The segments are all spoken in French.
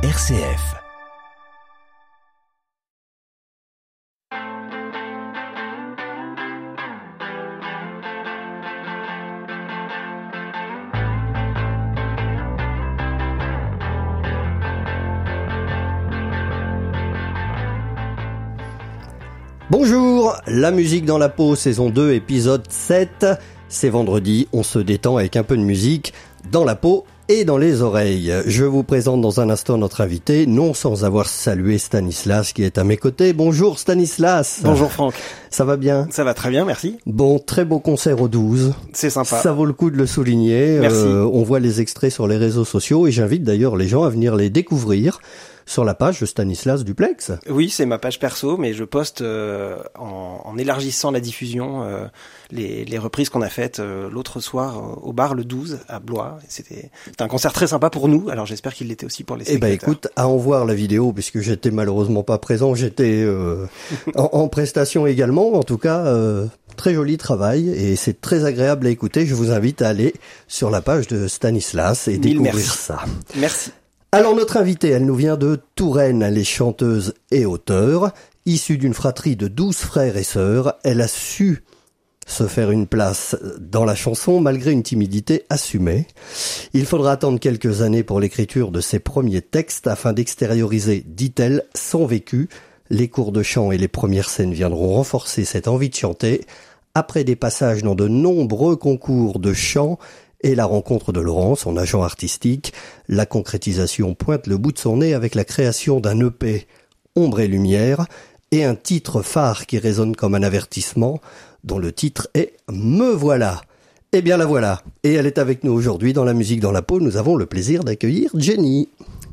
RCF. Bonjour, la musique dans la peau, saison 2, épisode 7. C'est vendredi, on se détend avec un peu de musique dans la peau et dans les oreilles. Je vous présente dans un instant notre invité, non sans avoir salué Stanislas qui est à mes côtés. Bonjour Stanislas. Bonjour Franck. Ça va bien? Ça va très bien, merci. Bon, très beau concert au 12. C'est sympa. Ça vaut le coup de le souligner. Merci. Euh, on voit les extraits sur les réseaux sociaux et j'invite d'ailleurs les gens à venir les découvrir sur la page de Stanislas Duplex. Oui, c'est ma page perso, mais je poste euh, en, en élargissant la diffusion euh, les, les reprises qu'on a faites euh, l'autre soir euh, au bar le 12 à Blois. C'était un concert très sympa pour nous, alors j'espère qu'il l'était aussi pour les Eh ben spectateurs. écoute, à en voir la vidéo, puisque j'étais malheureusement pas présent, j'étais euh, en, en prestation également. En tout cas, euh, très joli travail et c'est très agréable à écouter. Je vous invite à aller sur la page de Stanislas et Mille découvrir merci. ça. Merci. Alors notre invitée, elle nous vient de Touraine, elle est chanteuse et auteure. Issue d'une fratrie de douze frères et sœurs, elle a su se faire une place dans la chanson malgré une timidité assumée. Il faudra attendre quelques années pour l'écriture de ses premiers textes afin d'extérioriser, dit-elle, son vécu. Les cours de chant et les premières scènes viendront renforcer cette envie de chanter. Après des passages dans de nombreux concours de chant et la rencontre de Laurent, son agent artistique, la concrétisation pointe le bout de son nez avec la création d'un EP Ombre et Lumière et un titre phare qui résonne comme un avertissement dont le titre est Me voilà. Eh bien la voilà. Et elle est avec nous aujourd'hui dans la musique dans la peau. Nous avons le plaisir d'accueillir Jenny.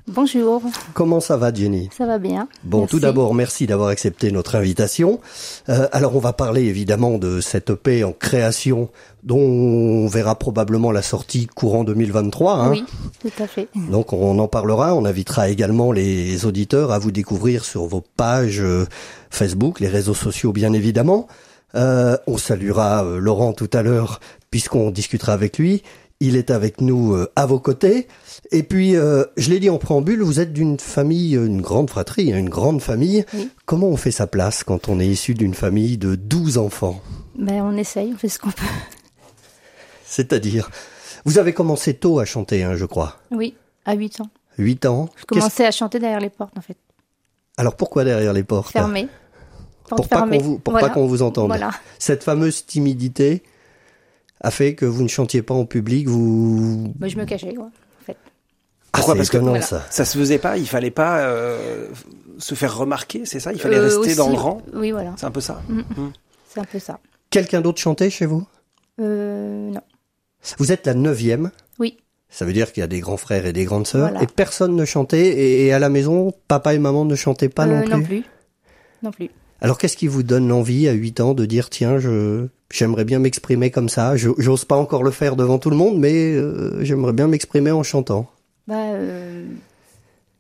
Bonjour, Comment ça va Jenny? Ça va bien Bon, Merci. tout d'abord, merci d'avoir accepté notre invitation. Euh, alors, on va parler évidemment de cette EP en création dont on verra probablement la sortie courant 2023. Hein. Oui, tout à fait. Donc, on en parlera. On invitera également les auditeurs à vous découvrir sur vos pages euh, Facebook, les réseaux sociaux, bien évidemment. Euh, on saluera euh, Laurent tout à l'heure puisqu'on discutera avec lui. Il est avec nous euh, à vos côtés. Et puis, euh, je l'ai dit en préambule, vous êtes d'une famille, euh, une grande fratrie, hein, une grande famille. Oui. Comment on fait sa place quand on est issu d'une famille de 12 enfants? Ben, on essaye, on fait ce qu'on peut. C'est-à-dire, vous avez commencé tôt à chanter, hein, je crois. Oui, à 8 ans. 8 ans. Je commençais à chanter derrière les portes, en fait. Alors pourquoi derrière les portes? Fermées. Portes Pour pas qu'on vous, pour Voilà. pas qu'on vous entende. Voilà. Cette fameuse timidité a fait que vous ne chantiez pas en public, vous... Moi, je me cachais, quoi, Ah, Pourquoi c'est Parce que- voilà. ça. Ça se faisait pas, il fallait pas euh, se faire remarquer, c'est ça? Il fallait Euh, rester aussi- dans le rang? Oui, voilà. C'est un peu ça C'est un peu ça. Quelqu'un d'autre chantait chez vous? Euh, non. Vous êtes la neuvième. Oui. Ça veut dire qu'il y a des grands frères et des grandes sœurs. Voilà. Et personne ne chantait. Et, et à la maison, papa et maman ne chantaient pas Euh, non plus. Non plus? Non plus. Alors qu'est-ce qui vous donne l'envie à 8 ans de dire tiens, je j'aimerais bien m'exprimer comme ça? Je- J'ose pas encore le faire devant tout le monde, mais euh, j'aimerais bien m'exprimer en chantant. Bah, euh,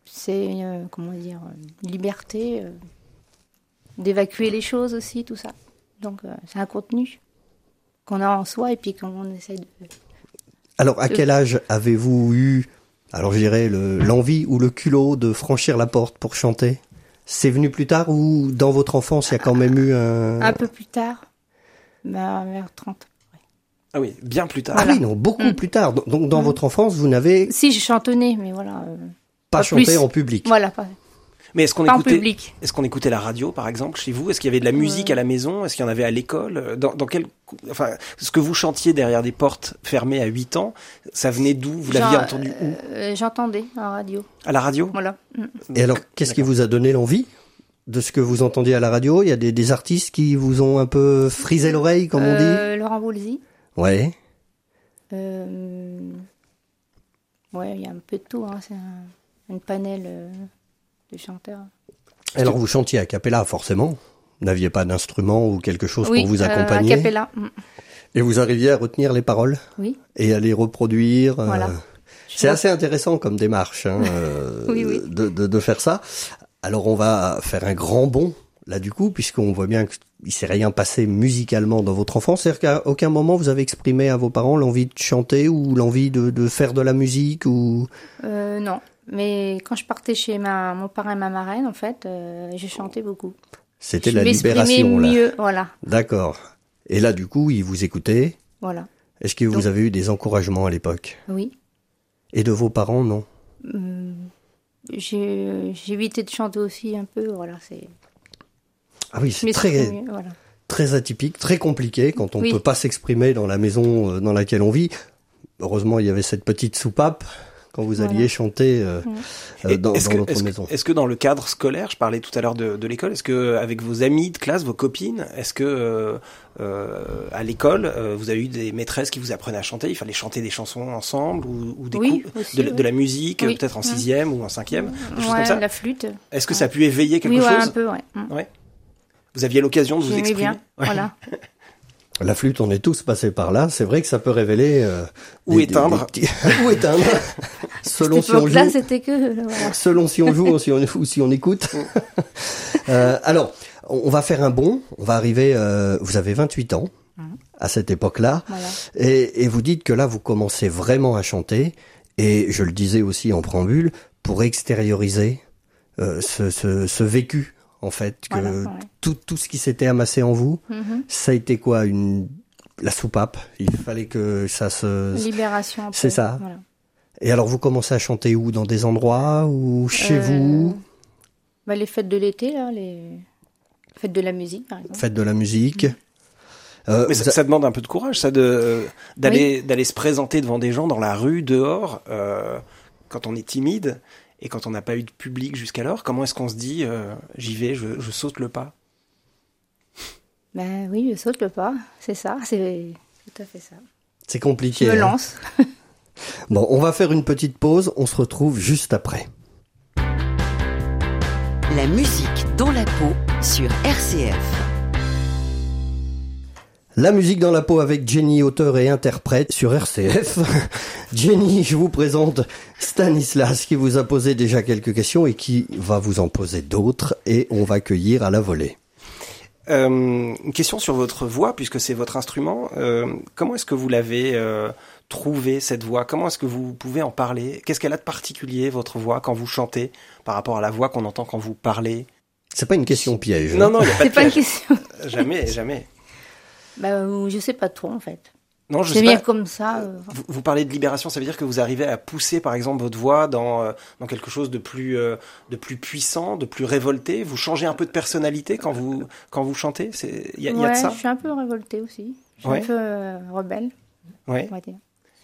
c'est, euh, comment dire, une liberté euh, d'évacuer les choses aussi, tout ça. Donc, c'est un contenu qu'on a en soi et puis qu'on essaye de... Alors à quel âge avez-vous eu alors je dirais le- l'envie ou le culot de franchir la porte pour chanter? C'est venu plus tard ou dans votre enfance il y a quand même eu un Un peu plus tard, bah, vers 30. Ah oui, bien plus tard. Ah Voilà. oui, non, beaucoup Mm. plus tard. Donc dans Mm. votre enfance, vous n'avez Si, j'ai chantonné, mais voilà. euh, pas Pas chanté plus. en public. voilà, pas, Mais est-ce qu'on pas en écoutait public. Est-ce qu'on écoutait la radio, par exemple, chez vous? Est-ce qu'il y avait de la musique Euh. à la maison? Est-ce qu'il y en avait à l'école? Dans, dans quel, enfin, ce que vous chantiez derrière des portes fermées à 8 ans, ça venait d'où? Vous l'aviez entendu où? euh, J'entendais en radio. À la radio? Voilà. Mm. Et alors, qu'est-ce qui vous a donné l'envie de ce que vous entendiez à la radio? Il y a des, des artistes qui vous ont un peu frisé l'oreille, comme on dit? Laurent Voulzy. Ouais. Euh, ouais, il y a un peu de tout. Hein. C'est un, une panel euh, de chanteurs. Alors, vous chantiez a cappella, forcément. Vous n'aviez pas d'instrument ou quelque chose oui, pour vous euh, accompagner. a cappella. Mm. Et vous arriviez à retenir les paroles Oui, et à les reproduire. euh, Voilà. C'est assez intéressant comme démarche hein, euh, Oui, oui. De, de, de faire ça. Alors on va faire un grand bond là du coup, puisqu'on voit bien qu'il s'est rien passé musicalement dans votre enfance. C'est-à-dire qu'à aucun moment vous avez exprimé à vos parents l'envie de chanter ou l'envie de, de faire de la musique ou Euh, non, Mais quand je partais chez ma, mon parrain et ma marraine, en fait, euh, je chantais beaucoup. C'était la libération là. mieux, voilà, D'accord. Et là, du coup, ils vous écoutaient. voilà. Est-ce que vous Donc- avez eu des encouragements à l'époque? Oui. Et de vos parents, non? Hum, J'ai j'ai évité de chanter aussi un peu, voilà. C'est. Ah oui, c'est très, mieux, voilà. très atypique, très compliqué quand on Oui. peut pas s'exprimer dans la maison euh, dans laquelle on vit. Heureusement, il y avait cette petite soupape quand vous Voilà. alliez chanter euh, euh, dans, est-ce dans que, notre est-ce que- maison. est-ce que dans le cadre scolaire, je parlais tout à l'heure de, de l'école, est-ce que avec vos amis de classe, vos copines, est-ce que euh, euh, à l'école, euh, vous avez eu des maîtresses qui vous apprenaient à chanter Il fallait chanter des chansons ensemble ou, ou des Oui, coups aussi, de, la- oui. de la musique, Oui. peut-être en Mm. sixième ou en cinquième, des choses Ouais, comme ça. la flûte. Est-ce que ça a pu éveiller quelque oui, ouais, un chose peu, ouais. Vous aviez l'occasion de vous exprimer bien, Ouais. voilà. La flûte, on est tous passés par là. C'est vrai que ça peut révéler euh, Ou éteindre. des ou éteindre. selon si on joue. c'était que, voilà. selon si on joue ou si on, ou si on écoute. Euh, alors, on va faire un bond. On va arriver. euh, vous avez 28 ans Mhm. à cette époque-là, voilà. et, et vous dites que là, vous commencez vraiment à chanter. Et je le disais aussi en préambule, pour extérioriser euh, ce, ce, ce vécu, en fait, que Voilà, ouais. tout, tout ce qui s'était amassé en vous, Mhm. ça a été quoi une la soupape. Il fallait que ça se. Libération. un peu, c'est ça. Voilà. Et alors, vous commencez à chanter où? Dans des endroits ou chez Euh, vous? Bah, les fêtes de l'été, là, les fêtes de la musique, par exemple. Faites de la musique. Euh, Mais vous ça, a- ça demande un peu de courage, ça, de d'aller d'aller se présenter devant des gens dans la rue, dehors, euh, quand on est timide et quand on n'a pas eu de public jusqu'alors. Comment est-ce qu'on se dit, euh, j'y vais, je, je saute le pas? Ben oui, je saute le pas, c'est ça, c'est tout à fait ça. C'est Je compliqué. me hein. lance. Bon, on va faire une petite pause. On se retrouve juste après. La musique dans la peau sur RCF. La musique dans la peau avec Jenny, auteur et interprète sur RCF. Jenny, je vous présente Stanislas qui vous a posé déjà quelques questions et qui va vous en poser d'autres et on va accueillir à la volée. Euh, Une question sur votre voix, puisque c'est votre instrument. Euh, comment est-ce que vous l'avez euh, trouvé cette voix? Comment est-ce que vous pouvez en parler? Qu'est-ce qu'elle a de particulier votre voix quand vous chantez par rapport à la voix qu'on entend quand vous parlez? C'est pas une question piège. hein. Non, non, il n'y a pas de C'est pas une question. Jamais, jamais. Ben, je sais pas trop, en fait. Non, je sais bien pas. comme ça. euh, Vous, vous parlez de libération, ça veut dire que vous arrivez à pousser, par exemple, votre voix dans, euh, dans quelque chose de plus, euh, de plus puissant, de plus révolté? Vous changez un peu de personnalité quand vous, quand vous chantez? Il y, a- il y a de ouais, ça? je suis un peu révoltée aussi. Je suis Ouais. un peu euh, rebelle, Ouais. on va dire.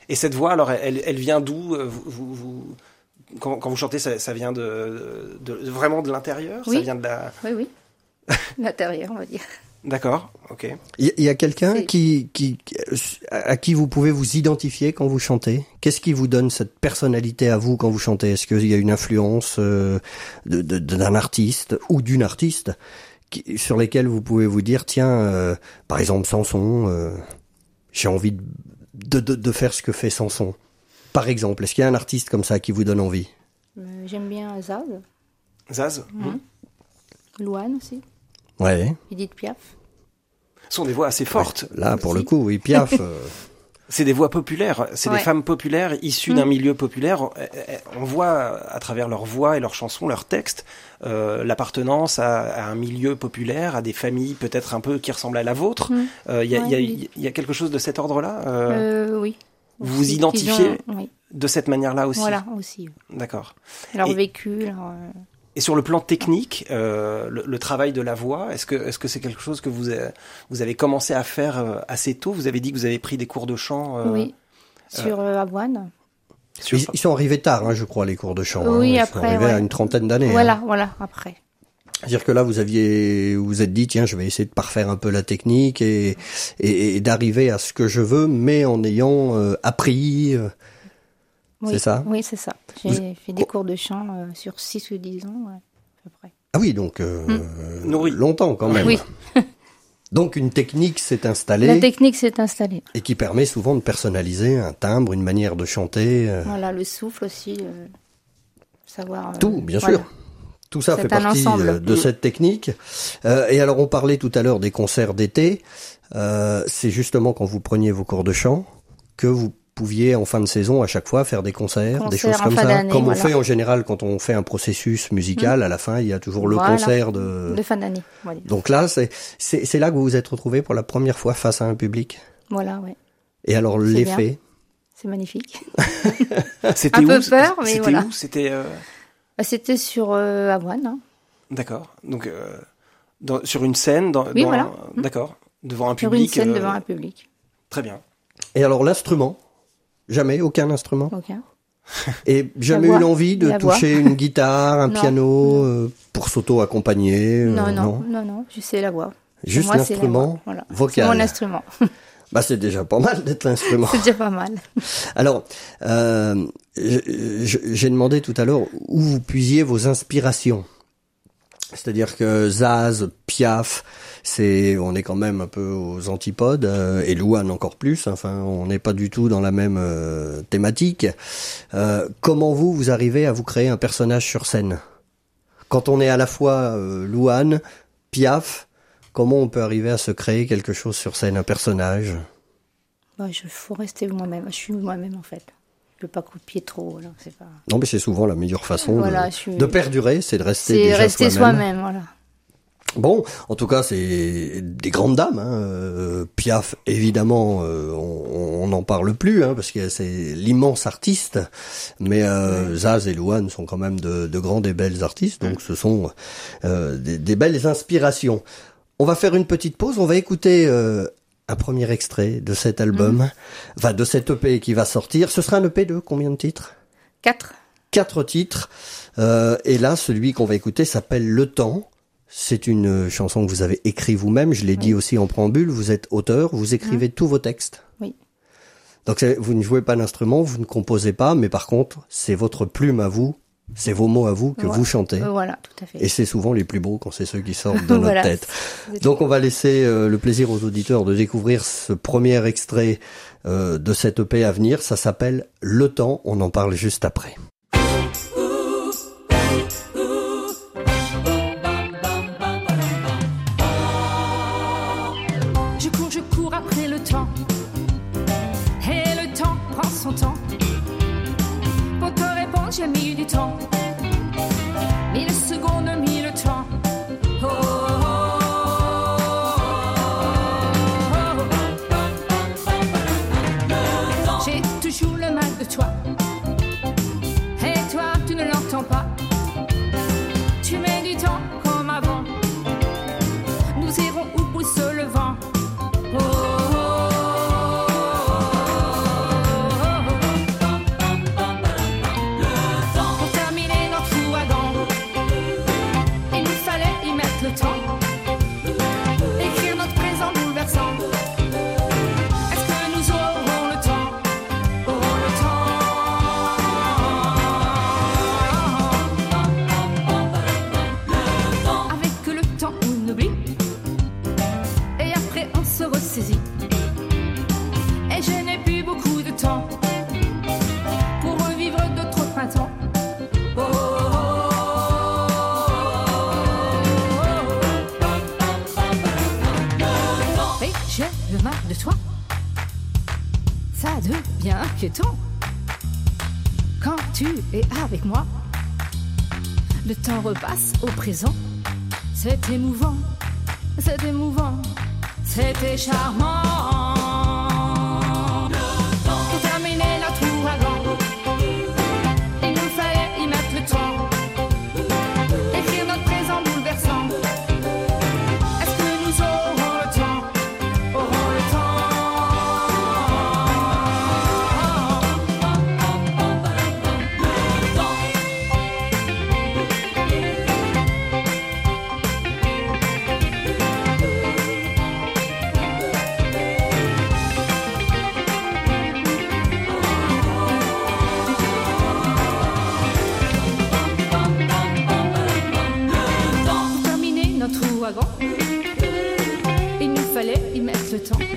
Et cette voix, alors, elle, elle vient d'où? Vous, vous, quand, quand vous chantez, ça, ça vient de, vraiment de l'intérieur? Ça Oui. vient de la. Oui, oui. L'intérieur, on va dire. D'accord. Ok. Il y- a quelqu'un C'est- qui, qui, à qui vous pouvez vous identifier quand vous chantez? Qu'est-ce qui vous donne cette personnalité à vous quand vous chantez? Est-ce qu'il y a une influence euh, d'un artiste ou d'une artiste qui, sur lesquels vous pouvez vous dire tiens, euh, par exemple Samson, euh, j'ai envie de, de, de, de faire ce que fait Samson. Par exemple, est-ce qu'il y a un artiste comme ça qui vous donne envie? Euh, J'aime bien Zaz, Zaz. Mhm. Louane aussi, Ouais. Edith Piaf. Ce sont des voix assez fortes. Là, pour le coup, oui, Piaf. euh, C'est des voix populaires, c'est des femmes populaires issues Mm. d'un milieu populaire. Euh, euh, On voit à travers leurs voix et leurs chansons, leurs textes, euh, l'appartenance à, à un milieu populaire, à des familles peut-être un peu qui ressemblent à la vôtre. Mm. Euh, Il y, a, Ouais, il y a- oui. il y a quelque chose de cet ordre-là, euh, Euh, oui. vous vous identifiez qu'ils ont- Oui, de cette manière-là aussi. voilà, aussi. D'accord. Leur Et- vécu, leur... euh, Et sur le plan technique, euh, le, le travail de la voix, est-ce que est-ce que c'est quelque chose que vous avez, vous avez commencé à faire euh, assez tôt? Vous avez dit que vous avez pris des cours de chant. euh, oui, sur euh, Avoine. sur- ils, ils sont arrivés tard, hein, je crois, les cours de chant. hein. Oui, Ils sont après, arrivés à une trentaine d'années. hein. Voilà, voilà, après. C'est-à-dire que là, vous aviez, vous vous êtes dit, tiens, je vais essayer de parfaire un peu la technique et, et, et d'arriver à ce que je veux, mais en ayant euh, appris. Oui, C'est ça Oui, c'est ça. J'ai Vous- fait des cours de chant euh, sur 6 ou 10 ans, ouais, à peu près. Ah oui, donc euh, Mm. Nourri. longtemps quand même. Oui, Donc une technique s'est installée la technique s'est installée. et qui permet souvent de personnaliser un timbre, une manière de chanter. euh, Voilà, le souffle aussi, euh, savoir... euh, Tout, bien voilà. sûr. Tout ça fait un partie ensemble. de cette technique. Euh, et alors, on parlait tout à l'heure des concerts d'été. Euh, c'est justement quand vous preniez vos cours de chant que vous pouviez en fin de saison à chaque fois faire des concerts, des choses comme ça, comme on voilà. fait en général quand on fait un processus musical. À la fin, il y a toujours le Voilà. concert de. De fin d'année. Voilà. Donc là, c'est là que vous vous êtes retrouvé pour la première fois face à un public. Voilà, ouais. Et alors l'effet. C'est magnifique. C'était Un où peu peur, mais C'était voilà. où? C'était euh, Bah, C'était sur euh, Avoine. hein. d'accord. Donc euh, dans- sur une scène, dans, Oui, dans- voilà. d'accord, devant un Sur public. une scène euh, devant un public. Très bien. Et alors l'instrument? Jamais, aucun instrument. Ok. Et jamais voix. eu l'envie de voix. toucher une guitare, un Non. piano euh, pour s'auto-accompagner. euh, non, non, non, non, je sais la voix. Juste l'instrument. Voilà. Vocal. mon instrument. Bah c'est déjà pas mal d'être l'instrument. C'est déjà pas mal. Alors, euh, j'ai demandé tout à l'heure où vous puisiez vos inspirations. C'est-à-dire que Zaz, Piaf, c'est, on est quand même un peu aux antipodes, euh, et Louane encore plus. Enfin, on n'est pas du tout dans la même euh, thématique. Euh, comment vous, vous arrivez à vous créer un personnage sur scène? Quand on est à la fois Louane, Piaf, comment on peut arriver à se créer quelque chose sur scène, un personnage? Bah, je faut rester moi-même. Je suis moi-même en fait. Peux pas copier trop. C'est pas. Non, mais c'est souvent la meilleure façon Voilà, de, je suis- de perdurer, c'est de rester C'est déjà rester soi-même. Voilà. Bon, en tout cas, c'est des grandes dames. Hein. Euh, Piaf, évidemment, euh, on n'en parle plus, hein, parce que c'est l'immense artiste. Mais euh, Zaz et Louane sont quand même de, de grands et belles artistes, donc ce sont euh, des, des belles inspirations. On va faire une petite pause, on va écouter euh, un premier extrait de cet album, enfin de cet EP qui va sortir. Ce sera un EP de combien de titres? Quatre. quatre titres. Euh, et là, celui qu'on va écouter s'appelle Le Temps. C'est une chanson que vous avez écrite vous-même. Je l'ai dit aussi en préambule. Vous êtes auteur. Vous écrivez tous vos textes. Oui. Donc vous ne jouez pas d'instrument, vous ne composez pas, mais par contre, c'est votre plume à vous, c'est vos mots à vous que vous chantez. Euh, voilà, tout à fait. Et c'est souvent les plus beaux quand c'est ceux qui sortent de notre Voilà. tête. Donc on va laisser euh, le plaisir aux auditeurs de découvrir ce premier extrait euh, de cette EP à venir. Ça s'appelle Le Temps. On en parle juste après. Présent. C'est émouvant, c'est émouvant, c'était charmant. Le temps.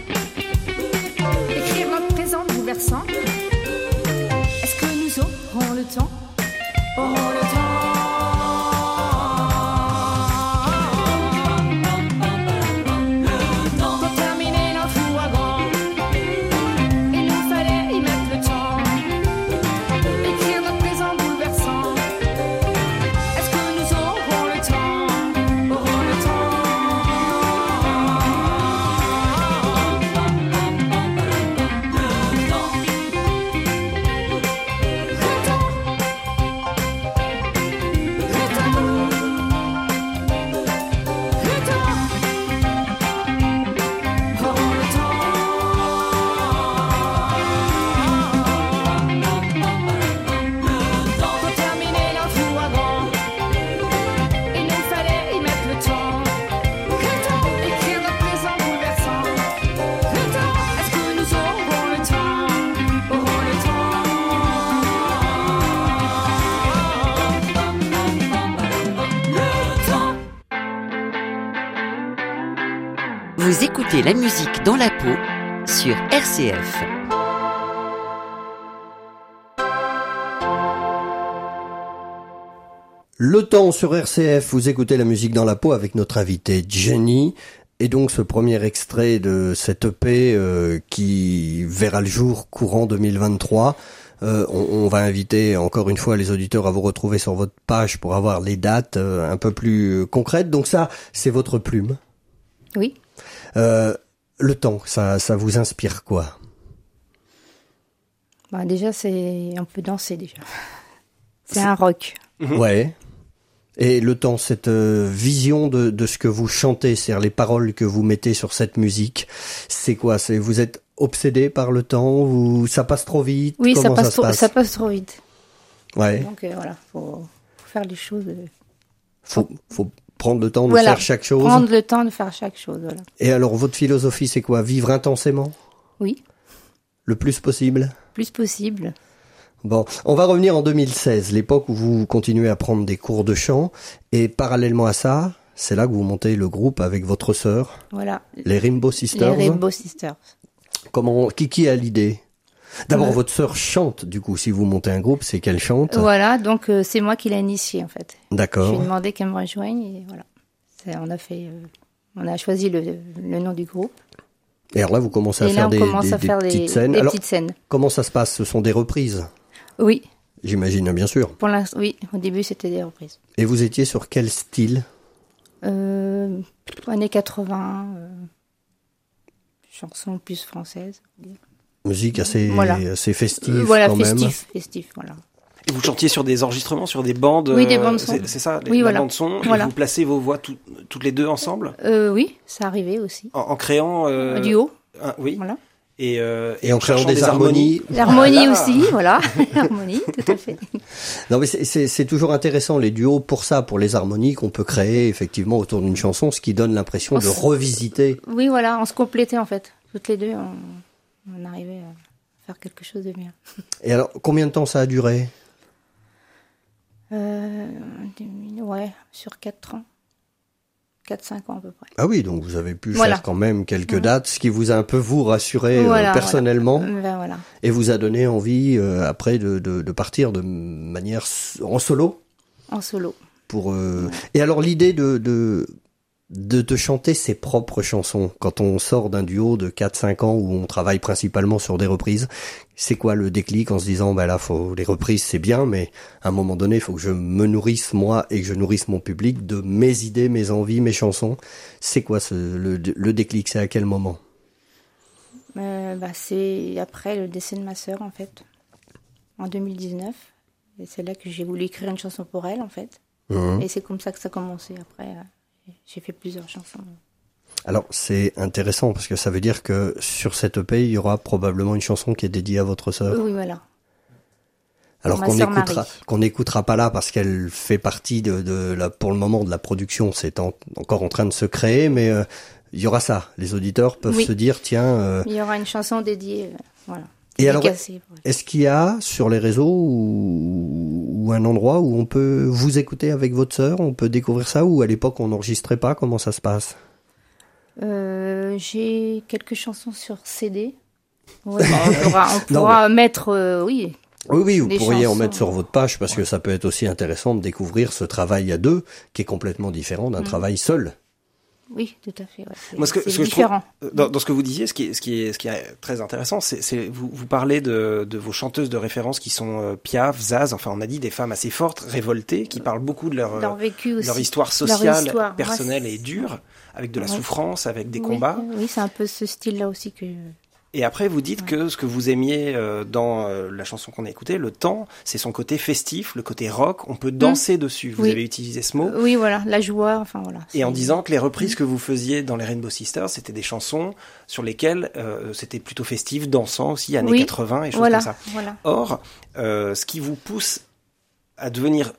Écoutez la musique dans la peau sur RCF. Le temps sur RCF, vous écoutez la musique dans la peau avec notre invité Jenny. Et donc ce premier extrait de cette EP euh, qui verra le jour courant 2023. Euh, on, on, va inviter encore une fois les auditeurs à vous retrouver sur votre page pour avoir les dates euh, un peu plus concrètes. Donc ça, c'est votre plume. Oui. Euh, le temps, ça, ça vous inspire quoi? Bah Déjà, c'est on peut danser déjà. C'est un rock. Ouais. Et le temps, cette euh, vision de, de ce que vous chantez, c'est-à-dire les paroles que vous mettez sur cette musique, c'est quoi? C'est vous êtes obsédé par le temps? Ou ça passe trop vite? Oui, Comment ça passe, ça, trop, passe? ça passe trop vite. Ouais. Donc euh, voilà, faut, faut faire les choses. euh, Faut, faut prendre le temps de faire chaque chose. Prendre le temps de faire chaque chose. Voilà. Et alors, votre philosophie, c'est quoi? Vivre intensément? Oui, Le plus possible? Plus possible. Bon, on va revenir en 2016, l'époque où vous continuez à prendre des cours de chant. Et parallèlement à ça, c'est là que vous montez le groupe avec votre sœur, Voilà. les Rainbow Sisters. Les Rainbow Sisters. Comment, qui, qui a l'idée? D'abord, votre sœur chante, du coup, si vous montez un groupe, c'est qu'elle chante. Voilà, donc euh, c'est moi qui l'ai initié en fait. Je lui ai D'accord. demandé qu'elle me rejoigne et voilà. On a fait, euh, on a choisi le, le nom du groupe. Et alors là, vous commencez à et faire là, des, commence des- à des faire des, petites scènes. des Alors, petites scènes. comment ça se passe? Ce sont des reprises, Oui, j'imagine, bien sûr. pour l'instant, oui. Au début, c'était des reprises. Et vous étiez sur quel style? Euh, années 80, euh, chansons plus françaises. Musique assez, Voilà. assez festive, Euh, voilà, quand même. festif, voilà. Et vous chantiez sur des enregistrements, sur des bandes. Oui, des euh, bandes son. C'est ça, les Oui, la voilà. bande son. et. Vous placez vos voix tout- toutes les deux ensemble, Euh, oui, ça arrivait aussi. en, en créant. euh, Un duo, un- oui. voilà. Et, euh, Et en créant des harmonies. L'harmonie Voilà. aussi, voilà. L'harmonie, tout à fait. Non, mais c'est- c'est c'est toujours intéressant les duos pour ça, pour les harmonies qu'on peut créer effectivement autour d'une chanson, ce qui donne l'impression On de s- revisiter. Oui, voilà, on se complétait en fait. Toutes les deux, on, on arrivait à faire quelque chose de bien. Et alors, combien de temps ça a duré? Euh, ouais, sur 4 ans. 4-5 ans à peu près. Ah oui, donc vous avez pu Voilà. faire quand même quelques dates, ce qui vous a un peu vous rassuré euh, Voilà, personnellement Euh, ben et vous a donné envie euh, après de, de, de partir de manière en solo? En solo. pour. euh, Et alors l'idée de, de de te chanter ses propres chansons quand on sort d'un duo de 4-5 ans où on travaille principalement sur des reprises, c'est quoi le déclic en se disant bah là faut les reprises c'est bien mais à un moment donné il faut que je me nourrisse moi et que je nourrisse mon public de mes idées, mes envies, mes chansons. C'est quoi ce, le, le déclic? C'est à quel moment? Euh, bah, c'est après le décès de ma sœur en fait, en 2019. Et c'est là que j'ai voulu écrire une chanson pour elle en fait. Mhm. Et c'est comme ça que ça a commencé. Après, euh, j'ai fait plusieurs chansons. Alors c'est intéressant parce que ça veut dire que sur cette EP il y aura probablement une chanson qui est dédiée à votre sœur. Oui, voilà. Alors qu'on écoutera, n'écoutera pas là parce qu'elle fait partie de, de la, pour le moment de la production, c'est en- encore en train de se créer, mais euh, il y aura ça. Les auditeurs peuvent Oui. se dire tiens, euh, Il y aura une chanson dédiée. euh, voilà. Et alors- est-ce qu'il y a sur les réseaux ou, ou un endroit où on peut vous écouter avec votre sœur, on peut découvrir ça ou à l'époque on n'enregistrait pas Comment ça se passe? Euh, j'ai quelques chansons sur CD. Ouais, on pourra, on pourra mettre, euh, oui, Oui, oui, vous pourriez en mettre sur votre page parce que ça peut être aussi intéressant de découvrir ce travail à deux qui est complètement différent d'un Mm. travail seul. Oui, tout à fait. ouais, c'est Moi, ce que, c'est ce que je trouve, différent. dans, dans ce que vous disiez, ce qui est, ce qui est, ce qui est très intéressant, c'est, vous, vous parlez de, de vos chanteuses de référence qui sont euh, Piaf, Zaz, enfin, on a dit des femmes assez fortes, révoltées, qui parlent beaucoup de leur, euh, Leur vécu aussi. leur histoire sociale, histoire. Personnelle et dure, avec de la Ouais. souffrance, avec des Oui, combats. Oui, c'est un peu ce style-là aussi que. Et après, vous dites que ce que vous aimiez euh, dans euh, la chanson qu'on a écoutée, le temps, c'est son côté festif, le côté rock. On peut danser dessus. Vous Mm. Oui. avez utilisé ce mot. Oui, voilà, la joie, enfin voilà. Et en disant que les reprises que vous faisiez dans les Rainbow Sisters, c'était des chansons sur lesquelles euh, c'était plutôt festif, dansant aussi, années Oui. 80 et choses Voilà, comme ça. voilà. Or, euh, ce qui vous pousse à devenir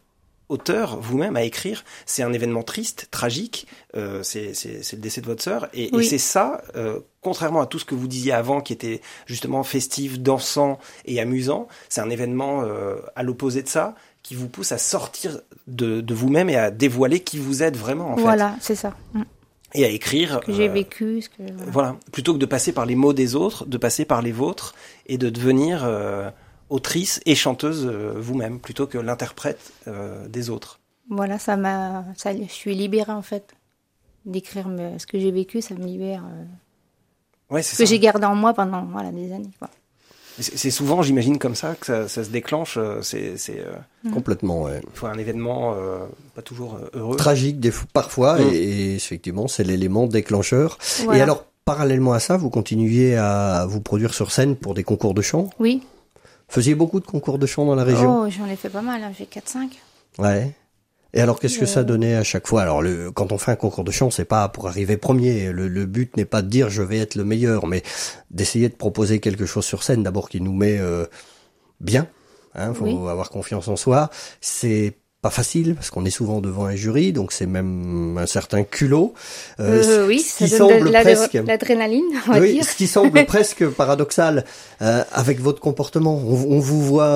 auteur vous-même, à écrire, c'est un événement triste, tragique, euh, c'est le décès de votre sœur, et, et c'est ça, euh, contrairement à tout ce que vous disiez avant, qui était justement festif, dansant et amusant, c'est un événement euh, à l'opposé de ça, qui vous pousse à sortir de, de vous-même et à dévoiler qui vous êtes vraiment, en. Voilà, c'est ça. Mm. et à écrire. Ce que j'ai euh, vécu, ce que. voilà. Voilà, plutôt que de passer par les mots des autres, de passer par les vôtres et de devenir euh, autrice et chanteuse euh, vous-même, plutôt que l'interprète euh, des autres. Voilà, ça m'a. Ça, je suis libérée en fait. D'écrire ce que j'ai vécu, ça me libère. euh, Ouais, ce que j'ai gardé en moi pendant voilà, des années. Quoi. C'est souvent, j'imagine, comme ça que ça, ça se déclenche. C'est, c'est, euh, Complètement, ouais. faut un événement euh, pas toujours heureux. Tragique des fois, parfois, Mm. et, et effectivement, c'est l'élément déclencheur. Voilà. Et alors, parallèlement à ça, vous continuiez à vous produire sur scène pour des concours de chant? Oui. Faisiez beaucoup de concours de chant dans la région Oh, j'en ai fait pas mal, hein. j'ai 4-5. Ouais. Et alors, qu'est-ce que ça Euh. donnait à chaque fois? Alors, le, quand on fait un concours de chant, c'est pas pour arriver premier. Le, le but n'est pas de dire je vais être le meilleur, mais d'essayer de proposer quelque chose sur scène, d'abord qui nous met euh, bien. Hein, faut Oui. avoir confiance en soi. C'est pas facile parce qu'on est souvent devant un jury, donc c'est même un certain culot. Euh, Euh, oui, ce qui ça donne semble presque. l'adrénaline, on va Oui, dire. ce qui semble presque paradoxal euh, avec votre comportement. On, on vous voit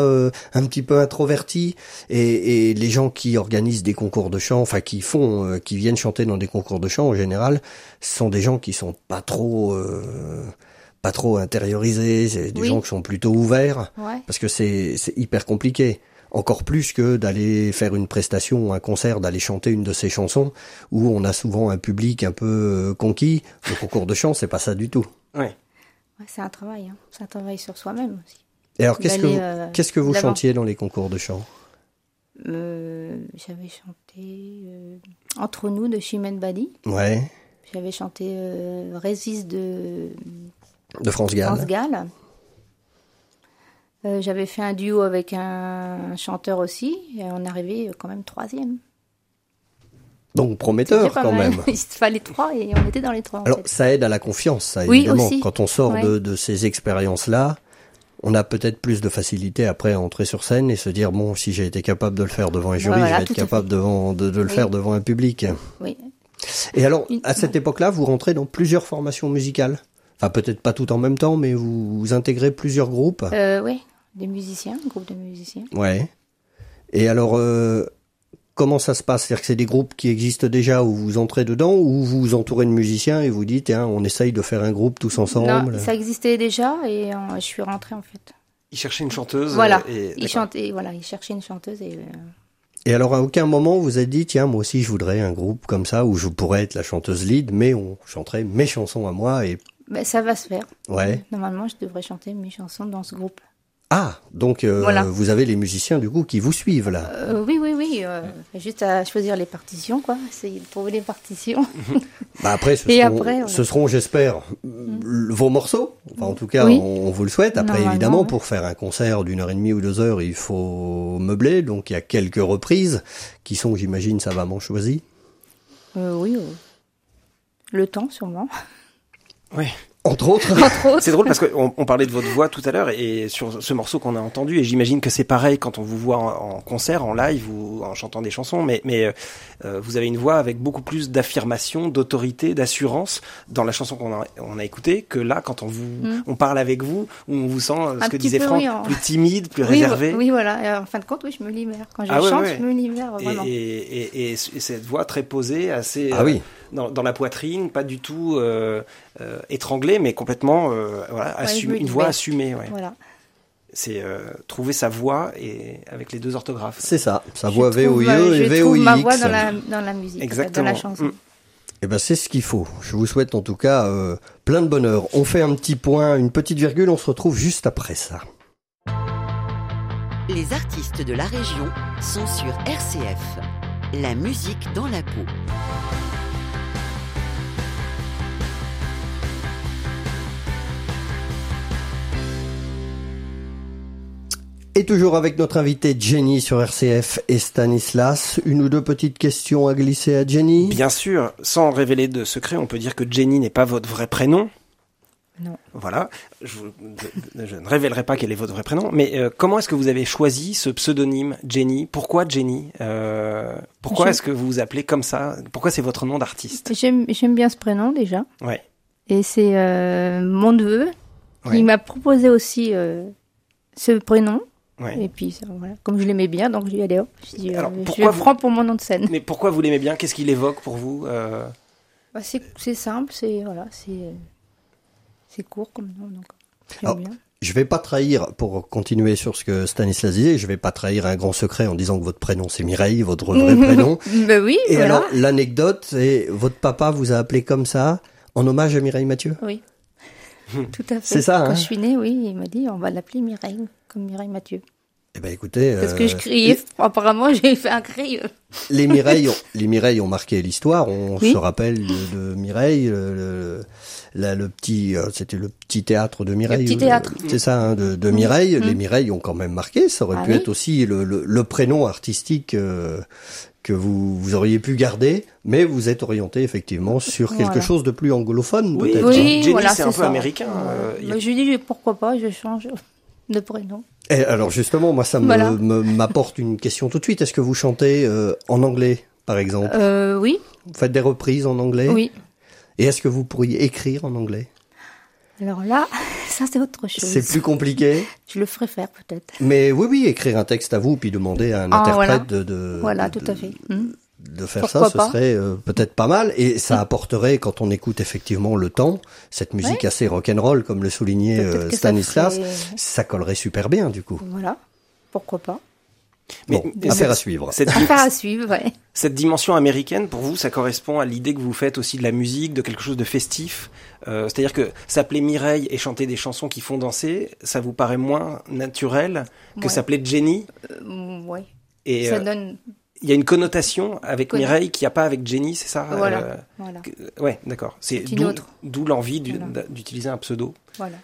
un petit peu introverti et, et les gens qui organisent des concours de chant, enfin qui font, qui viennent chanter dans des concours de chant en général, sont des gens qui sont pas trop, pas trop intériorisés, c'est des Oui. gens qui sont plutôt ouverts Ouais. parce que c'est hyper compliqué. Encore plus que d'aller faire une prestation ou un concert, d'aller chanter une de ces chansons où on a souvent un public un peu euh, conquis. Le concours de chant, c'est pas ça du tout. Ouais. Ouais, c'est un travail, hein. c'est un travail sur soi-même aussi. Et alors, qu'est-ce que vous, euh, qu'est-ce que vous d'avant. chantiez dans les concours de chant? Euh, J'avais chanté euh, Entre nous de Chimène Badi. Ouais, J'avais chanté euh, Résiste de de France Gall. France Gall. Euh, J'avais fait un duo avec un chanteur aussi, et on arrivait quand même troisième. Donc prometteur quand mal. même. Il fallait trois et on était dans les trois. en Alors, fait. ça aide à la confiance, ça, Oui, évidemment. aussi. Quand on sort Ouais. de, de ces expériences-là, on a peut-être plus de facilité après à entrer sur scène et se dire, bon, si j'ai été capable de le faire devant un jury, Voilà, je vais être capable devant, de, de le Oui. faire devant un public. Oui. Et alors, à cette époque-là, vous rentrez dans plusieurs formations musicales Enfin, peut-être pas tout en même temps, mais vous, vous intégrez plusieurs groupes Euh, oui, des musiciens, un groupe de musiciens. Ouais. Et alors, euh, comment ça se passe? C'est-à-dire que c'est des groupes qui existent déjà où vous entrez dedans ou vous vous entourez de musiciens et vous dites, hein, on essaye de faire un groupe tous ensemble? Non, ça existait déjà et euh, je suis rentrée en fait. Il cherchait une chanteuse. Voilà, euh, et, il d'accord. chantait, voilà, il cherchait une chanteuse et euh, Et alors, à aucun moment vous vous êtes dit, tiens, moi aussi je voudrais un groupe comme ça où je pourrais être la chanteuse lead, mais on chanterait mes chansons à moi et ben, ça va se faire. ouais. Normalement, je devrais chanter mes chansons dans ce groupe. Ah, donc euh, Voilà. vous avez les musiciens du coup qui vous suivent là. Euh, oui, oui, oui. euh, juste à choisir les partitions, quoi. Essayer de trouver les partitions. Bah après, ce Et seront, après, voilà. ce seront, j'espère, l- vos morceaux. Enfin, en tout cas, Oui. on, on vous le souhaite. Après, évidemment, ouais. pour faire un concert d'une heure et demie ou deux heures, il faut meubler. Donc, il y a quelques reprises qui sont, j'imagine, savamment choisies. Oui. Le temps, sûrement. Oui. Entre autres. Entre autres. C'est drôle parce qu'on on parlait de votre voix tout à l'heure et sur ce morceau qu'on a entendu et j'imagine que c'est pareil quand on vous voit en, en concert, en live ou en chantant des chansons, mais, mais euh, euh, vous avez une voix avec beaucoup plus d'affirmation, d'autorité, d'assurance dans la chanson qu'on a, on a écoutée que là quand on vous Mm. on parle avec vous où on vous sent euh, ce Un que petit disait peu, Franck oui, en- plus timide, plus Oui, réservé. oui, voilà. Et en fin de compte, oui, je me libère. Quand je Ah chante, ouais. je me libère Et, vraiment. et, et, et- et cette voix très posée, assez Ah euh, oui. Dans, dans la poitrine, pas du tout euh, euh, étranglée, mais complètement euh, voilà, me une voix assumée. Ouais. Voilà. C'est euh, trouver sa voix et avec les deux orthographes. C'est ça. Sa voix VOIE euh, et Je trouve ma voix VOIX. dans la, dans la musique, en fait, dans Exactement. la chanson. Mm. Eh ben, c'est ce qu'il faut. Je vous souhaite en tout cas euh, plein de bonheur. On fait un petit point, une petite virgule. On se retrouve juste après ça. Les artistes de la région sont sur RCF. La musique dans la peau. Et toujours avec notre invité Jenny sur RCF et Stanislas. Une ou deux petites questions à glisser à Jenny? Bien sûr, sans révéler de secret, on peut dire que Jenny n'est pas votre vrai prénom. Non. Voilà, je, vous- je ne révélerai pas quel est votre vrai prénom, mais euh, comment est-ce que vous avez choisi ce pseudonyme Jenny? Pourquoi Jenny? Euh, Pourquoi Je- est-ce que vous vous appelez comme ça? Pourquoi c'est votre nom d'artiste? J'aime bien ce prénom déjà. Ouais. Et c'est euh, mon neveu Ouais. qui m'a proposé aussi euh, ce prénom. Ouais. Et puis, ça, voilà. comme je l'aimais bien, donc j'ai dit, allez hop, je, dis, euh, Alors, je vous- prends pour mon nom de scène. Mais pourquoi vous l'aimez bien? Qu'est-ce qu'il évoque pour vous Euh, Bah, c'est simple, c'est voilà, c'est c'est court comme nom, donc Alors, bien. Je vais pas trahir, pour continuer sur ce que Stanislas disait, je vais pas trahir un grand secret en disant que votre prénom c'est Mireille, votre vrai prénom. Bah oui, Et voilà. alors, l'anecdote, c'est votre papa vous a appelé comme ça, en hommage à Mireille Mathieu? Oui. Tout à fait. C'est ça, Quand hein je suis née, oui, il m'a dit on va l'appeler Mireille, comme Mireille Mathieu. Eh ben écoutez, Parce euh, que je criais, apparemment j'ai fait un cri. euh. les Mireilles, ont, les Mireilles ont marqué l'histoire. On Oui. se rappelle de, de Mireille, le, le, la- le petit, euh, c'était le petit théâtre de Mireille. petit euh, théâtre. C'est ça, hein, de, de Mireille. Mm. Les Mireilles ont quand même marqué. Ça aurait Ah pu oui. être aussi le, le, le prénom artistique euh, que vous, vous auriez pu garder, mais vous êtes orienté effectivement sur quelque Voilà. chose de plus anglophone, Oui, peut-être. Oui, Jenny, voilà, c'est un peu ça. américain, euh, a- je lui dis pourquoi pas, je change de prénom. Et alors justement, moi, ça Voilà. m'apporte une question tout de suite. Est-ce que vous chantez euh, en anglais, par exemple? Euh, oui, Vous faites des reprises en anglais? Oui. Et est-ce que vous pourriez écrire en anglais? Alors là, ça c'est autre chose. C'est plus compliqué? Je le ferai faire peut-être. Mais oui, oui, écrire un texte à vous, puis demander à un Ah, interprète voilà. de, de, Voilà, de- tout à fait. Hmm. De faire Pourquoi ça, ce pas serait euh, peut-être pas mal. Et ça apporterait, quand on écoute effectivement le temps, cette musique assez rock'n'roll, comme le soulignait euh, ça Stanislas, ferait- ça collerait super bien du coup. Voilà, pourquoi pas. Bon, Mais- affaire mais à suivre. Cette, Affaire à suivre, ouais. cette dimension américaine, pour vous, ça correspond à l'idée que vous faites aussi de la musique, de quelque chose de festif. Euh, C'est-à-dire que s'appeler Mireille et chanter des chansons qui font danser, ça vous paraît moins naturel que Ouais. s'appeler Jenny? Euh, ouais. Et ça euh, donne. Il y a une connotation avec Mireille qu'il n'y a pas avec Jenny, c'est ça Voilà. Euh, Voilà. que- Ouais, d'accord. C'est d'où l'envie Voilà. d'utiliser un pseudo, Voilà.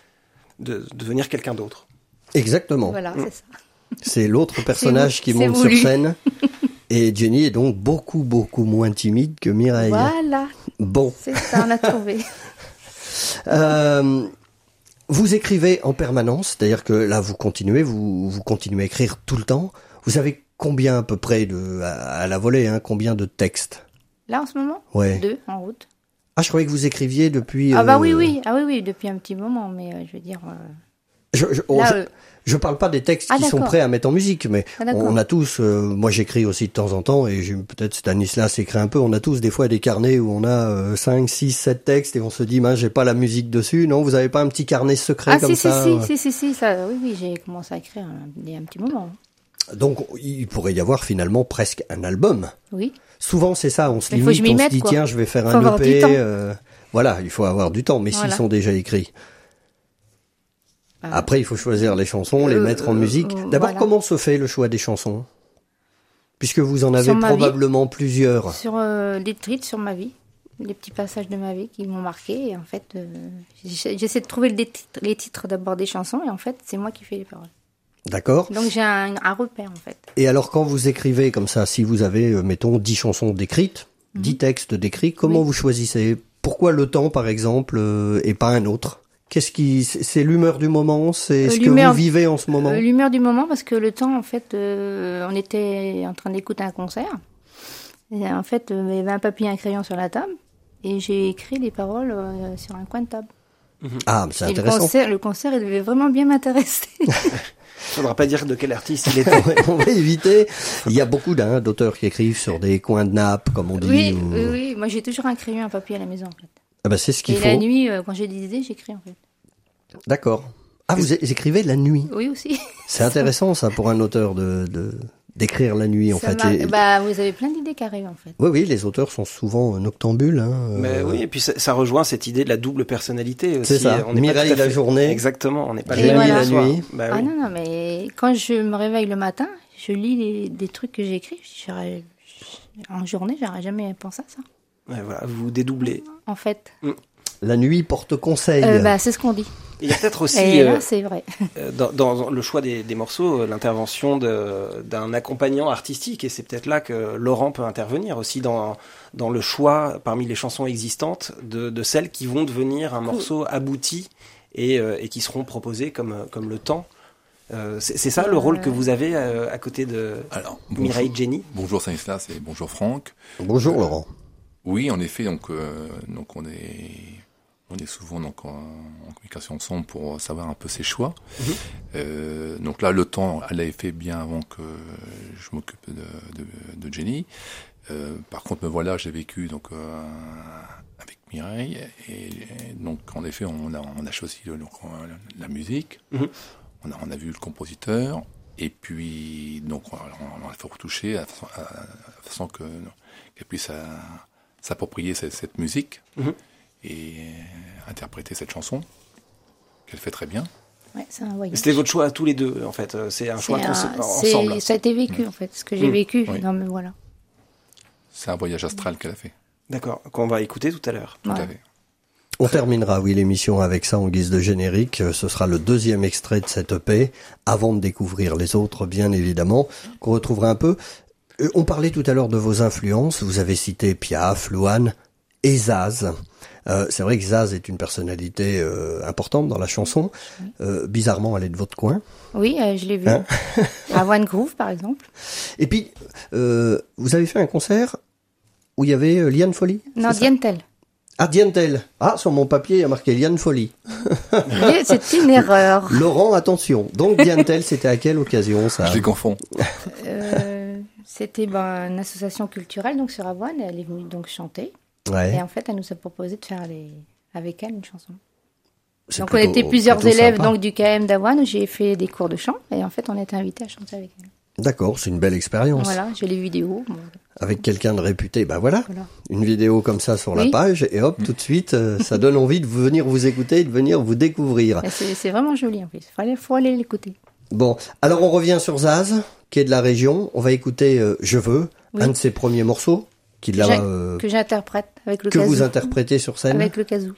de, de devenir quelqu'un d'autre. Exactement. Voilà, Mm. c'est ça. C'est l'autre personnage qui monte sur scène. Et Jenny est donc beaucoup, beaucoup moins timide que Mireille. Voilà, Bon. c'est ça, on a trouvé. Euh, vous écrivez en permanence, c'est-à-dire que là vous continuez, vous, vous continuez à écrire tout le temps. Vous avez combien à peu près de à, à la volée, hein, combien de textes Là, en ce moment Ouais. Deux, en route. Ah, je croyais que vous écriviez depuis. Ah bah euh, oui, oui, ah oui, oui, depuis un petit moment, mais euh, je veux dire... euh, Je, je, Là, je, je parle pas des textes Ah, qui sont prêts à mettre en musique, mais Ah, on, a tous. moi, j'écris aussi de temps en temps, et peut-être Stanislas écrit un peu. On a tous des fois des carnets où on a euh, 5, 6, 7 textes, et on se dit, mince, j'ai pas la musique dessus. Non, vous avez pas un petit carnet secret Ah comme si, ça si, euh, si, si, si, si, ça, oui, oui, j'ai commencé à écrire un- il y a un petit moment. Donc, il pourrait y avoir finalement presque un album. Oui, Souvent, c'est ça, on se limite, on se dit, quoi. tiens, je vais faire Faut un EP. euh, voilà, il faut avoir du temps, mais s'ils sont déjà écrits. Ah. Après, il faut choisir les chansons, les Euh, mettre en euh, musique. D'abord, voilà. comment se fait le choix des chansons? Puisque vous en avez vie. probablement plusieurs. sur euh, des titres sur ma vie, les petits passages de ma vie qui m'ont marqué. Et en fait, euh, j'essaie j'essaie de trouver les titres, les titres d'abord des chansons, et en fait, c'est moi qui fais les paroles. D'accord Donc j'ai un, un repère, en fait. Et alors, quand vous écrivez comme ça, si vous avez, euh, mettons, 10 chansons décrites, 10 textes décrits, comment. Oui. vous choisissez? Pourquoi le temps, par exemple, euh, et pas un autre? Qu'est-ce qui, c'est l'humeur du moment, c'est Euh, ce que vous vivez en ce moment? Euh, L'humeur du moment, parce que le temps, en fait, euh, on était en train d'écouter un concert. Et en fait, il y avait un papier et un crayon sur la table. Et j'ai écrit les paroles euh, sur un coin de table. Ah, c'est Et le intéressant. concert, le concert, il devait vraiment bien m'intéresser. Faudra pas dire de quel artiste il. Ouais, on va éviter. Il y a beaucoup d'auteurs qui écrivent sur des coins de nappe, comme on dit. oui, ou- oui, oui. Moi, j'ai toujours un crayon et un papier à la maison, en fait. Ah bah, c'est ce qu'il Et faut. la nuit, euh, quand j'ai des idées, j'écris, en fait. D'accord. Ah, vous écrivez la nuit. Oui, aussi. C'est intéressant, ça, pour un auteur de, de- d'écrire la nuit, en Ça fait. Et- bah, vous avez plein d'idées qui arrivent, en fait. Oui, oui, les auteurs sont souvent noctambules. Hein, Mais euh, oui, et puis ça, ça rejoint cette idée de la double personnalité aussi. C'est ça. On pas Mireille à la fait- journée. Exactement, on n'est pas Et voilà. La nuit. Bah Ah oui. non, non, mais quand je me réveille le matin, je lis les- des trucs que j'écris. En journée, j'aurais jamais pensé à ça. Ouais, voilà, vous dédoublez. En fait, La nuit porte conseil. Euh, bah, c'est ce qu'on dit. Il y a peut-être aussi Et euh, là, c'est vrai. euh, dans, dans le choix des, des morceaux euh, l'intervention d'un accompagnant artistique et c'est peut-être là que Laurent peut intervenir aussi dans, dans le choix parmi les chansons existantes de, de celles qui vont devenir un morceau abouti et, euh, et qui seront proposées comme, comme le temps. Euh, c'est ça le rôle que vous avez euh, à côté de Alors, Mireille Jenny? Bonjour Stanislas et bonjour Franck. Bonjour, Laurent. Oui, en effet, donc, euh, donc on est on est souvent donc en, en communication ensemble pour savoir un peu ses choix. Mhm. Euh, donc là, le temps, elle l'avait fait bien avant que je m'occupe de, de, de Jenny. Euh, par contre, me voilà, j'ai vécu donc euh, avec Mireille et, donc en effet, on a, on a choisi donc, la musique. Mhm. On a, on a vu le compositeur et puis donc on, on, on a fait retoucher à, la façon- à- à la façon que qu'elle puisse s'approprier cette, cette musique Mhm. Et interpréter cette chanson qu'elle fait très bien. Ouais. C'était votre choix à tous les deux, en fait. euh, C'est un choix un- ensemble. Ça a été vécu, en fait. Ce que j'ai Mm. vécu. Oui. Non, mais voilà. C'est un voyage astral qu'elle a fait. D'accord, qu'on va écouter tout à l'heure. Tout Ouais. à fait. On terminera, oui, l'émission avec ça en guise de générique. Euh, Ce sera le deuxième extrait de cette EP, avant de découvrir les autres, bien évidemment, qu'on retrouvera un peu. Euh, On parlait tout à l'heure de vos influences. Vous avez cité Piaf, Louane et Zaz. Euh, c'est vrai que Zaz est une personnalité euh, importante dans la chanson. Euh, bizarrement, elle est de votre coin. Oui, euh, je l'ai vu. Hein à One Groove, par exemple. Et puis, euh, vous avez fait un concert où il y avait euh, Liane Folly Non, Dientel. Ah, Dientel. Ah, sur mon papier, il y a marqué Liane Folly. C'est une erreur. Laurent, attention. Donc, Dientel, c'était à quelle occasion, ça Je les confonds. Euh, C'était ben, une association culturelle, donc sur Avoine. Elle est venue donc chanter. Ouais. Et en fait, elle nous a proposé de faire les... avec elle une chanson. Donc on plutôt- était plusieurs élèves sympa. donc du KM d'Avoine où j'ai fait des cours de chant et en fait on était invités à chanter avec elle. D'accord, c'est une belle expérience. Voilà, j'ai les vidéos. Avec quelqu'un de réputé, ben voilà, voilà. une vidéo comme ça sur la page, et hop, tout de suite, euh, ça donne envie de venir vous écouter, de venir vous découvrir. Et C'est vraiment joli en plus. Il faut aller, faut aller l'écouter. Bon, alors on revient sur Zaz, qui est de la région. On va écouter euh, Je veux, Oui. un de ses premiers morceaux, a, J'ai- euh, Que j'interprète avec le que kazoo. vous interprétez sur scène. Avec le kazoo.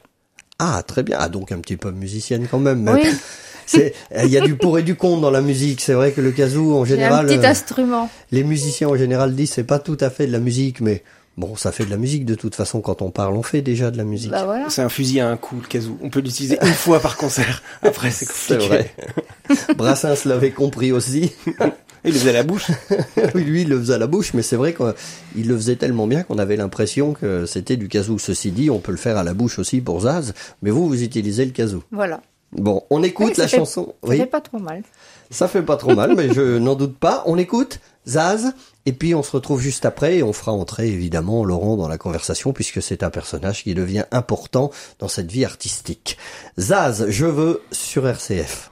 Ah, très bien. Ah, donc un petit peu musicienne quand même. Oui, C'est, il y a du pour et du contre dans la musique. C'est vrai que le kazoo, en j'ai un général, petit euh, instrument. les musiciens en général disent c'est pas tout à fait de la musique, mais bon, ça fait de la musique de toute façon. Quand on parle, on fait déjà de la musique. Bah voilà. C'est un fusil à un coup, le kazoo. On peut l'utiliser une fois par concert. Après, c'est C'est compliqué. vrai. Brassens l'avait compris aussi. Il le faisait à la bouche. Oui, lui, il le faisait à la bouche, mais c'est vrai qu'il le faisait tellement bien qu'on avait l'impression que c'était du kazoo. Ceci dit, on peut le faire à la bouche aussi pour Zaz, mais vous, vous utilisez le kazoo. Voilà. Bon, on écoute Oui, la fait- chanson. Ça Oui, fait pas trop mal. ça fait pas trop mal, mais je n'en doute pas. On écoute Zaz, et puis on se retrouve juste après, et on fera entrer évidemment Laurent dans la conversation, puisque c'est un personnage qui devient important dans cette vie artistique. Zaz, je veux sur RCF.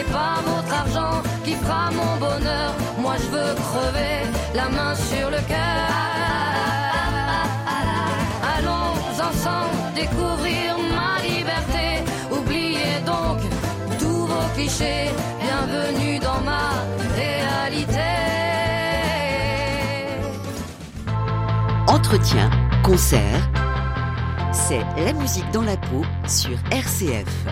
N'est pas votre argent qui fera mon bonheur. Moi je veux crever la main sur le cœur. Allons ensemble découvrir ma liberté. Oubliez donc tous vos clichés. Bienvenue dans ma réalité. Entretien, concert. C'est la musique dans la peau sur RCF.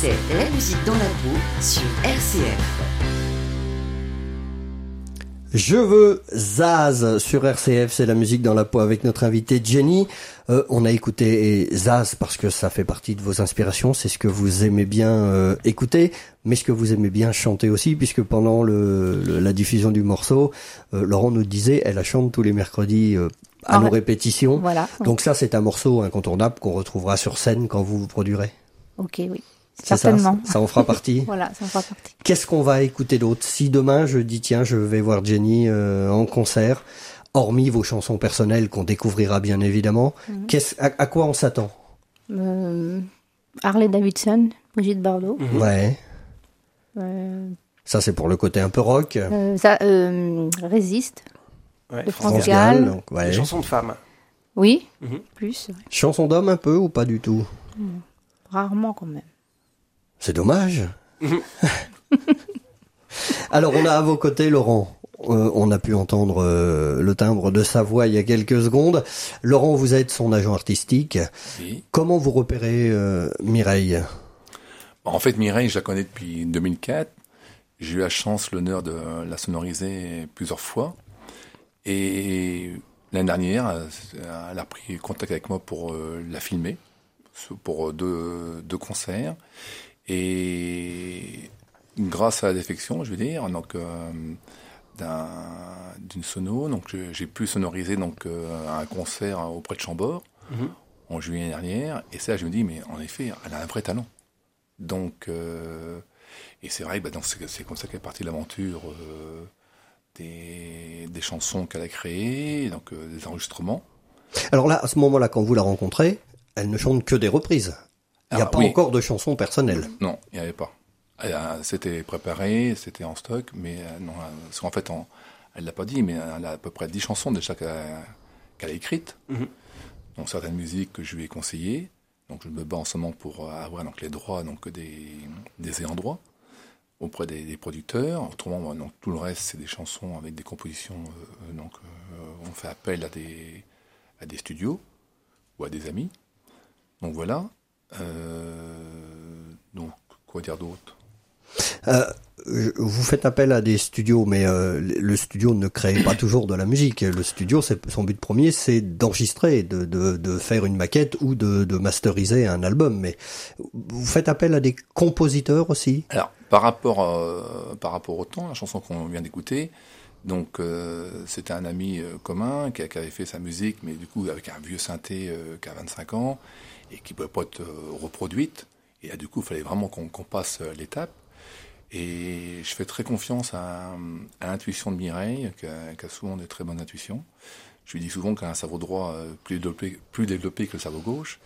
C'est la musique dans la peau sur RCF. Je veux Zaz sur RCF, c'est la musique dans la peau avec notre invité Jenny. Euh, on a écouté Zaz parce que ça fait partie de vos inspirations, c'est ce que vous aimez bien euh, écouter, mais ce que vous aimez bien chanter aussi, puisque pendant le, le- la diffusion du morceau, euh, Laurent nous disait, elle la chante tous les mercredis euh, à Ah nos répétitions. Voilà. Donc ça, c'est un morceau incontournable qu'on retrouvera sur scène quand vous vous produirez. Ok, oui. Certainement. ça, ça en fera partie. Voilà, ça en fera partie. Qu'est-ce qu'on va écouter d'autre Si demain je dis tiens je vais voir Jenny euh, en concert, hormis vos chansons personnelles qu'on découvrira bien évidemment, Mhm. qu'est-ce à, à quoi on s'attend? Euh, Harley Davidson, Brigitte Bardot. Ouais, Euh, ça c'est pour le côté un peu rock. euh, ça, euh, Résiste, Ouais, de France France Gall. Gall. donc, ouais. Des chansons de femmes. Oui, Mhm. plus. Chanson d'homme un peu ou pas du tout? Rarement quand même. C'est dommage. Alors on a à vos côtés Laurent. Euh, on a pu entendre euh, le timbre de sa voix il y a quelques secondes. Laurent, vous êtes son agent artistique. Oui. Comment vous repérez euh, Mireille? En fait, Mireille, je la connais depuis 2004. J'ai eu la chance, l'honneur de la sonoriser plusieurs fois. Et l'année dernière, elle a pris contact avec moi pour euh, la filmer, pour deux, deux concerts. Et grâce à la défection, je veux dire, donc euh, d'un- d'une sono, donc j'ai pu sonoriser donc euh, un concert auprès de Chambord Mhm. en juillet dernière. Et ça, je me dis, mais en effet, elle a un vrai talent. Donc, euh, et c'est vrai que bah, donc, c'est c'est comme ça qu'est partie l'aventure euh, des, des chansons qu'elle a créées, donc euh, des enregistrements. Alors là, à ce moment-là, quand vous la rencontrez, elle ne chante que des reprises. Il n'y a Ah, pas oui. encore de chansons personnelles. Non, il n'y avait pas. C'était préparé, c'était en stock, mais euh, non, euh, parce qu'en fait, en- elle l'a pas dit, mais elle a à peu près 10 chansons déjà qu'elle a, écrites. Mhm. Donc certaines musiques que je lui ai conseillées. Donc je me bats en ce moment pour euh, avoir donc les droits donc des des ayants droit auprès des, des producteurs. Autrement, donc tout le reste c'est des chansons avec des compositions. euh, donc euh, on fait appel à des à des studios ou à des amis. Donc voilà. Euh, donc quoi dire d'autre? Euh, vous faites appel à des studios, mais euh, le studio ne crée pas toujours de la musique. Le studio, son but premier, c'est d'enregistrer, de, de, de faire une maquette ou de, de masteriser un album. Mais vous faites appel à des compositeurs aussi? Alors, par rapport, euh, par rapport au temps, la chanson qu'on vient d'écouter, donc euh, c'était un ami euh, commun qui, qui avait fait sa musique, mais du coup avec un vieux synthé euh, qui a 25 ans et qui ne pouvait pas être euh, reproduite. Et là, du coup, il fallait vraiment qu'on qu'on passe euh, l'étape. Et je fais très confiance à, à l'intuition de Mireille, qui a, qui a souvent de très bonnes intuitions. Je lui dis souvent qu'elle a un cerveau droit euh, plus développé, plus développé que le cerveau gauche.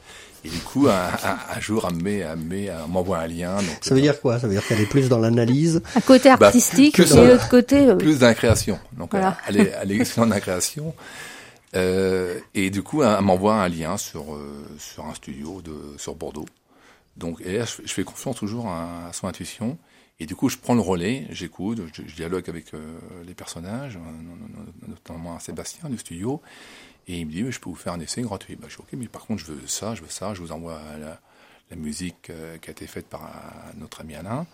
Et du coup, un, un- un jour, elle me met- elle me met- elle m'envoie un lien. Donc, Ça veut dire quoi? Ça veut dire qu'elle est plus dans l'analyse? Un côté Bah, artistique que et l'autre côté. plus dans la création. Donc Voilà. elle, est, elle est excellente dans la création. Euh, et du coup, elle, m'envoie un lien sur euh, sur un studio de sur Bordeaux. Donc et là, je, fais- confiance toujours à, son intuition. Et du coup, je prends le relais, j'écoute, je, dialogue avec euh, les personnages, euh, notamment Sébastien du studio. Et il me dit, mais je peux vous faire un essai gratuit. Bah, je dis, ok, mais par contre, je veux ça, je veux ça, je vous envoie la, musique euh, qui a été faite par notre ami Alain.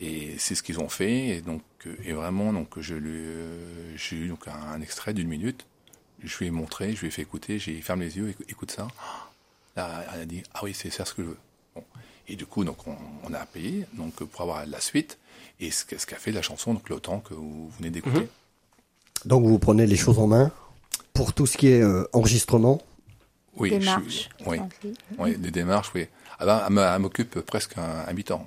Et c'est ce qu'ils ont fait. Et donc, et vraiment, donc, j'ai eu donc un extrait d'une minute. Je lui ai montré, je lui ai fait écouter, j'ai dit, ferme les yeux, écou- écoute ça. Là, elle a dit, ah oui, c'est ça ce que je veux. Bon. Et du coup, donc, on, on a payé, donc, pour avoir la suite. Et ce, qu'a fait la chanson, donc, l'autant que vous venez d'écouter. Mhm. Donc vous prenez les choses en main pour tout ce qui est euh, enregistrement. Oui, je oui. Oui, des démarches, oui. Ah ben, elle m'occupe presque un, un mi-temps.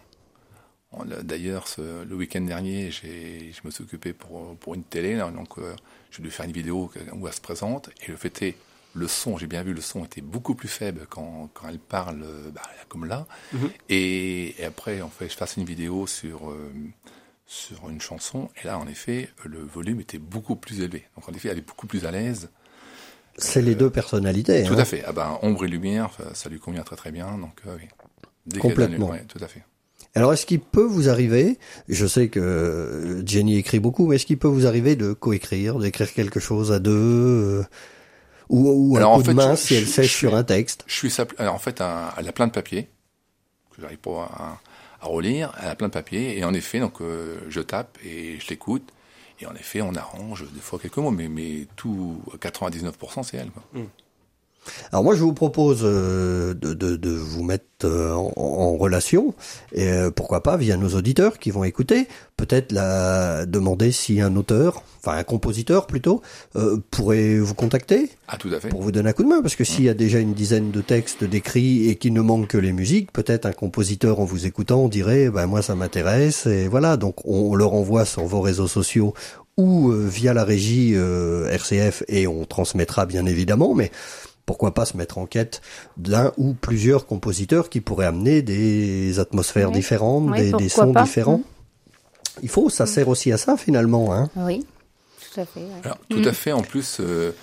D'ailleurs, le week-end dernier, j'ai, je me suis occupé pour, pour une télé, là, donc euh, je lui ai fait une vidéo où elle se présente, et le fait est, le son, j'ai bien vu, le son était beaucoup plus faible quand, quand elle parle euh, bah, comme là. Mhm. et, et après, en fait, je fasse une vidéo sur, euh, sur une chanson, et là, en effet, le volume était beaucoup plus élevé. Donc, en effet, elle est beaucoup plus à l'aise. C'est les deux personnalités. Tout hein. à fait. Ah ben, ombre et lumière, ça, lui convient très très bien. Donc, euh, oui. Dès Complètement. donne- ouais, tout à fait. Alors, est-ce qu'il peut vous arriver, je sais que euh, Jenny écrit beaucoup, mais est-ce qu'il peut vous arriver de coécrire, d'écrire quelque chose à deux euh, ou, ou un Alors, en de main je- si elle sèche sur un texte? Je suis alors, en fait, un- elle a plein de papiers que j'arrive pas à, à relire. Elle a plein de papiers et en effet, donc euh, je tape et je l'écoute. Et en effet, on arrange des fois quelques mots, mais mais tout 99% c'est elle. Quoi. Alors moi je vous propose euh, de, de, de vous mettre euh, en, en relation et euh, pourquoi pas via nos auditeurs qui vont écouter, peut-être la demander si un auteur, enfin un compositeur plutôt, euh, pourrait vous contacter Ah, tout à fait. pour vous donner un coup de main parce que s'il y a déjà une dizaine de textes décrits et qu'il ne manque que les musiques, peut-être un compositeur en vous écoutant dirait ben moi ça m'intéresse et voilà donc on le renvoie sur vos réseaux sociaux ou euh, via la régie euh, RCF et on transmettra bien évidemment mais pourquoi pas se mettre en quête d'un ou plusieurs compositeurs qui pourraient amener des atmosphères Oui. différentes, Oui, des, sons pas. différents. Mm. Il faut, ça sert aussi à ça finalement. Hein. Oui, tout à fait. ouais. Alors, tout à fait. En plus, euh,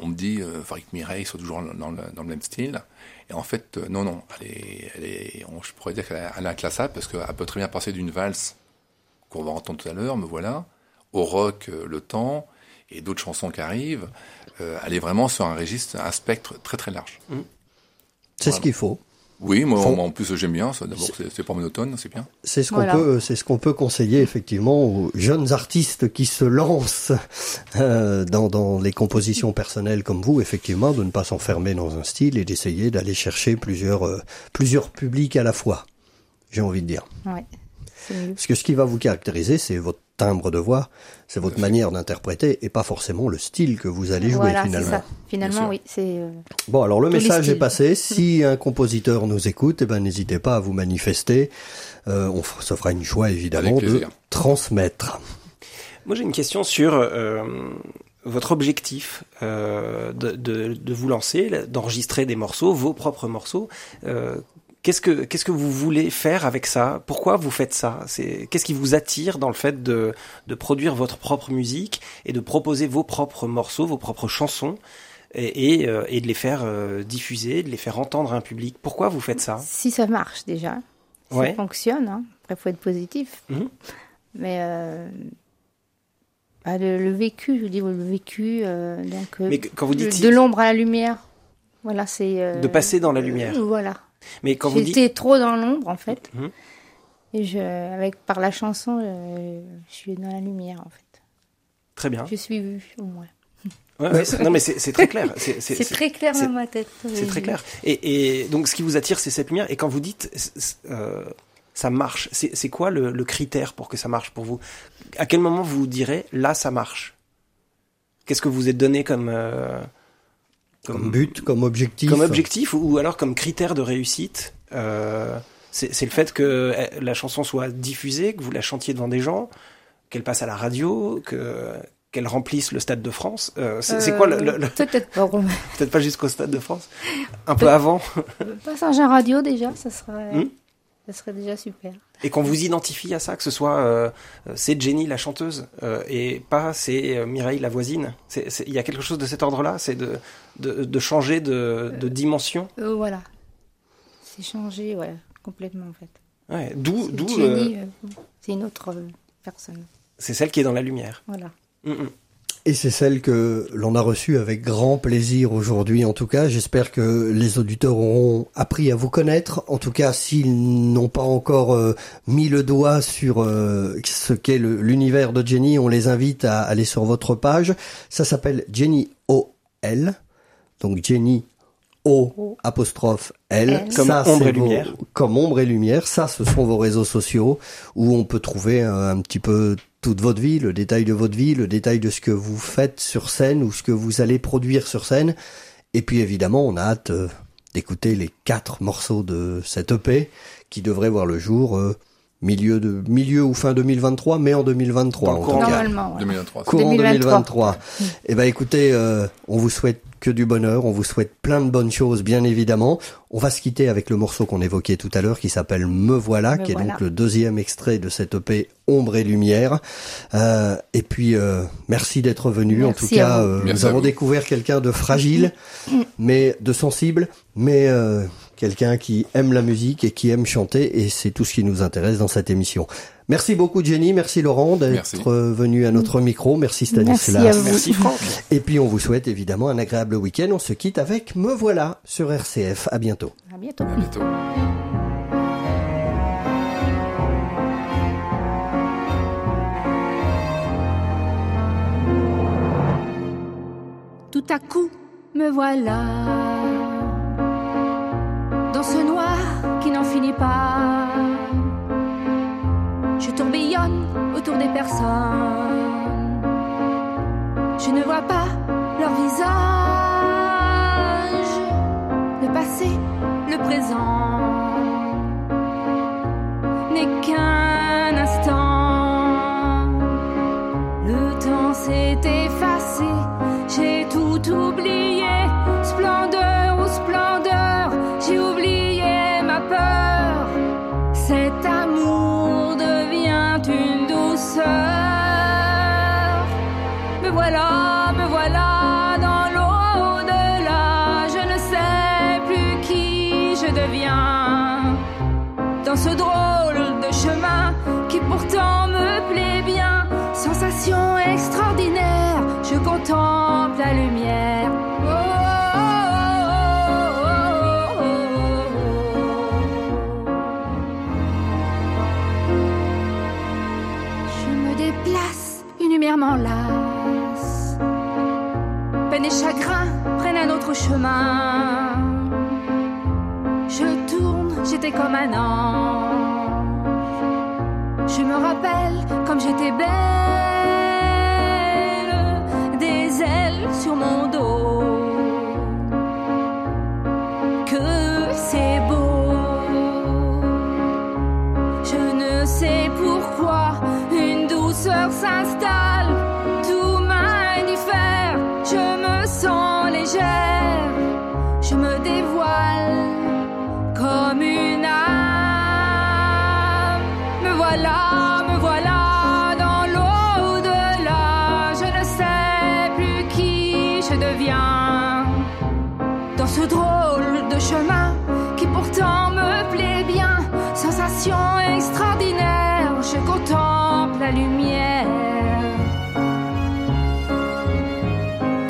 on me dit, euh, Farid Mireille sont toujours dans le, dans le même style. Et en fait, euh, non, non, elle est, elle est, on- je pourrais dire qu'elle est- elle est inclassable parce qu'elle peut très bien passer d'une valse qu'on va entendre tout à l'heure, me voilà, au rock, euh, le temps, et d'autres chansons qui arrivent. Euh, elle est vraiment sur un registre, un spectre très très large. C'est ce qu'il faut. Oui, moi, Faut- moi, en plus j'aime bien. ça. D'abord, c'est pas monotone, c'est bien. C'est ce qu'on Voilà. peut, c'est ce qu'on peut conseiller effectivement aux jeunes artistes qui se lancent euh, dans, dans les compositions personnelles comme vous, effectivement, de ne pas s'enfermer dans un style et d'essayer d'aller chercher plusieurs euh, plusieurs publics à la fois. J'ai envie de dire. Ouais. Parce que ce qui va vous caractériser, c'est votre timbre de voix, c'est votre manière d'interpréter et pas forcément le style que vous allez jouer Voilà, c'est finalement. ça. Finalement, oui, c'est. euh, Bon, alors le message est passé. Si un compositeur nous écoute, eh ben n'hésitez pas à vous manifester. Euh, on f- se fera une joie évidemment de transmettre. Moi, j'ai une question sur euh, votre objectif euh, de, de, de vous lancer, d'enregistrer des morceaux, vos propres morceaux. Qu'est-ce que qu'est-ce que vous voulez faire avec ça? Pourquoi vous faites ça? C'est qu'est-ce qui vous attire dans le fait de de produire votre propre musique et de proposer vos propres morceaux, vos propres chansons et, et, euh, et de les faire euh, diffuser, de les faire entendre à un public? Pourquoi vous faites ça? Si ça marche déjà, ça Ouais. fonctionne. Hein. Après, faut être positif. Mhm. Mais euh, bah, le, le vécu, je dis le vécu, euh, donc Mais quand vous de, dites de l'ombre à la lumière. Voilà, c'est euh, De passer dans la lumière. voilà. Mais quand vous dites J'étais trop dans l'ombre en fait. Mhm. Et je, avec par la chanson, euh, je suis dans la lumière en fait. très bien. Je suis vue au moins. Ouais, ouais, c'est- non mais c'est très clair. C'est très clair dans ma tête. C'est très clair. Et, et donc, ce qui vous attire, c'est cette lumière. Et quand vous dites, euh, ça marche, c'est quoi le, le critère pour que ça marche pour vous? À quel moment vous direz, là, ça marche? Qu'est-ce que vous vous êtes donné comme, euh, Comme but, comme objectif. comme objectif ou, alors comme critère de réussite euh, C'est c'est le fait que euh, la chanson soit diffusée, que vous la chantiez devant des gens, qu'elle passe à la radio, que qu'elle remplisse le stade de France. Euh, c'est c'est quoi le, le- le- Peut-être pas. Peut-être pas jusqu'au stade de France. Un peu avant. Passage à radio déjà, ça serait, Hmm? Ça serait déjà super. Et qu'on vous identifie à ça, que ce soit euh, c'est Jenny la chanteuse euh, et pas c'est euh, Mireille la voisine. Il y a quelque chose de cet ordre-là, c'est de, de, de changer de, de dimension. Euh, voilà. C'est changé, ouais, complètement en fait. Ouais, D'où, d'où Jenny, c'est une autre personne. c'est celle qui est dans la lumière. Voilà. Mm, mm. Et c'est celle que l'on a reçue avec grand plaisir aujourd'hui. En tout cas, j'espère que les auditeurs auront appris à vous connaître. En tout cas, s'ils n'ont pas encore euh, mis le doigt sur euh, ce qu'est l'univers de Jenny, on les invite à aller sur votre page. Ça s'appelle Jenny OL. Donc Jenny O apostrophe L. L. Comme Ça, ombre c'est et lumière. Comme ombre et lumière. Ça, ce sont vos réseaux sociaux où on peut trouver un, un petit peu toute votre vie, le détail de votre vie, le détail de ce que vous faites sur scène ou ce que vous allez produire sur scène. Et puis évidemment, on a hâte euh, d'écouter les quatre morceaux de cette EP qui devrait voir le jour euh, milieu de milieu ou fin 2023, mais en 2023 Dans le en courant tout cas. Normalement, ouais. 2023. c'est- Courant 2023. 2023. Eh ben écoutez, euh, on vous souhaite que du bonheur, on vous souhaite plein de bonnes choses, bien évidemment. On va se quitter avec le morceau qu'on évoquait tout à l'heure, qui s'appelle Me voilà, Me qui est donc le deuxième extrait de cette EP Ombre et Lumière. Euh, et puis euh, merci d'être venu. En tout cas, euh, nous avons vous. découvert quelqu'un de fragile, mais de sensible, mais euh, quelqu'un qui aime la musique et qui aime chanter, et c'est tout ce qui nous intéresse dans cette émission. Merci beaucoup Jenny, merci Laurent d'être venu à notre micro, merci Stanislas. Merci à vous. Merci Franck. Et puis on vous souhaite évidemment un agréable week-end. On se quitte avec Me voilà sur RCF. À bientôt. À bientôt. À bientôt. Tout à coup, me voilà dans ce noir qui n'en finit pas. Je tourbillonne autour des personnes. Je ne vois pas leur visage. Le passé, le présent n'est qu'un Je tourne, j'étais comme un ange. Je me rappelle comme j'étais belle, des ailes sur mon dos. Dans ce drôle de chemin qui pourtant me plaît bien. Sensation extraordinaire, je contemple la lumière.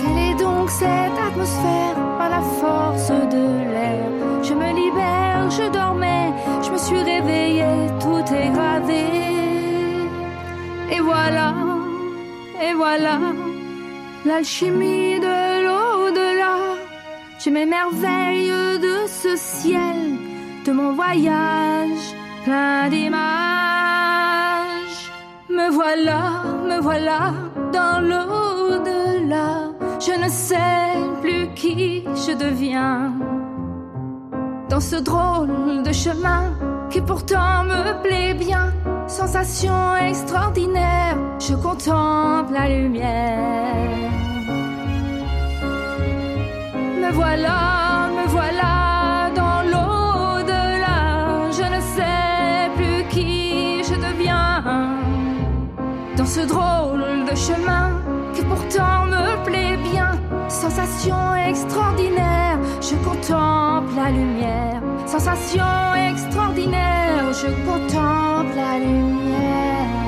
Quelle est donc cette atmosphère par la force de l'air? Je me libère, je dormais, je me suis réveillée, tout est gravé. Et voilà, et voilà, l'alchimie de l'au-delà. Je m'émerveille de ce ciel, de mon voyage plein d'images. Me voilà, me voilà dans l'au-delà. Je ne sais plus qui je deviens. Dans ce drôle de chemin qui pourtant me plaît bien. Sensation extraordinaire, je contemple la lumière. Me voilà, me voilà dans l'au-delà. Je ne sais plus qui je deviens. Dans ce drôle de chemin qui pourtant me plaît bien. Sensation extraordinaire, je contemple la lumière. Sensation extraordinaire, je contemple la lumière.